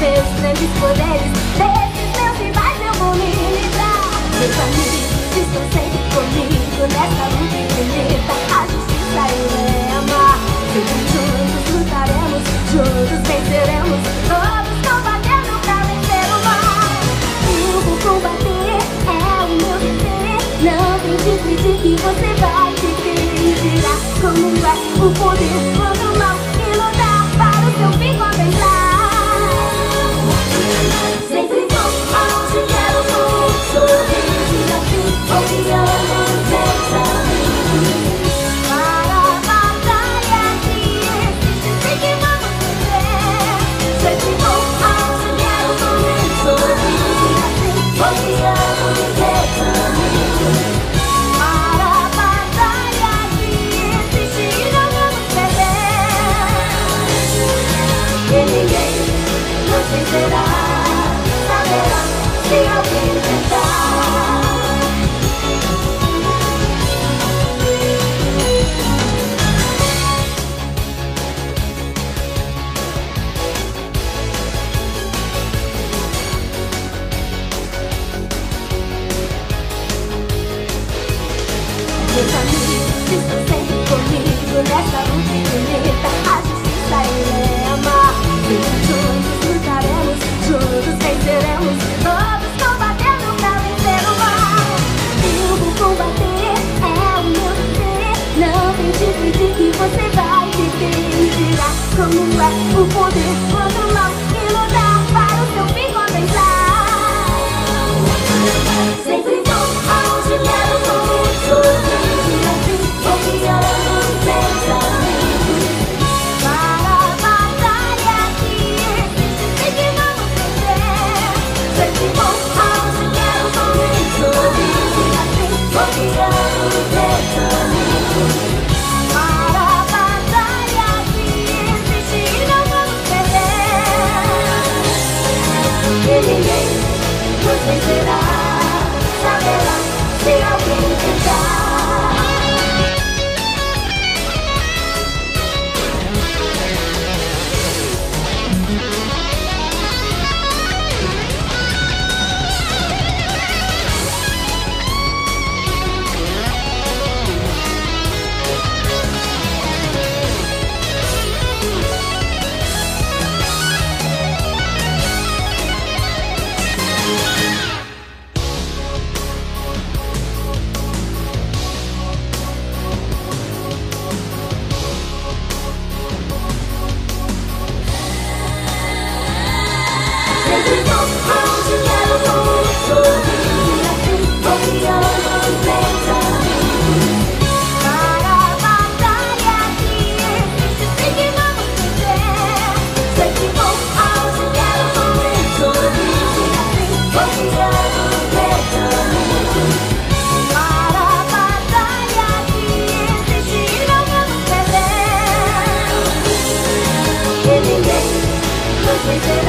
meus grandes poderes. Desses meus rivais eu vou me livrar. Meus amigos, diz sempre comigo nessa dirá como é o poder we go.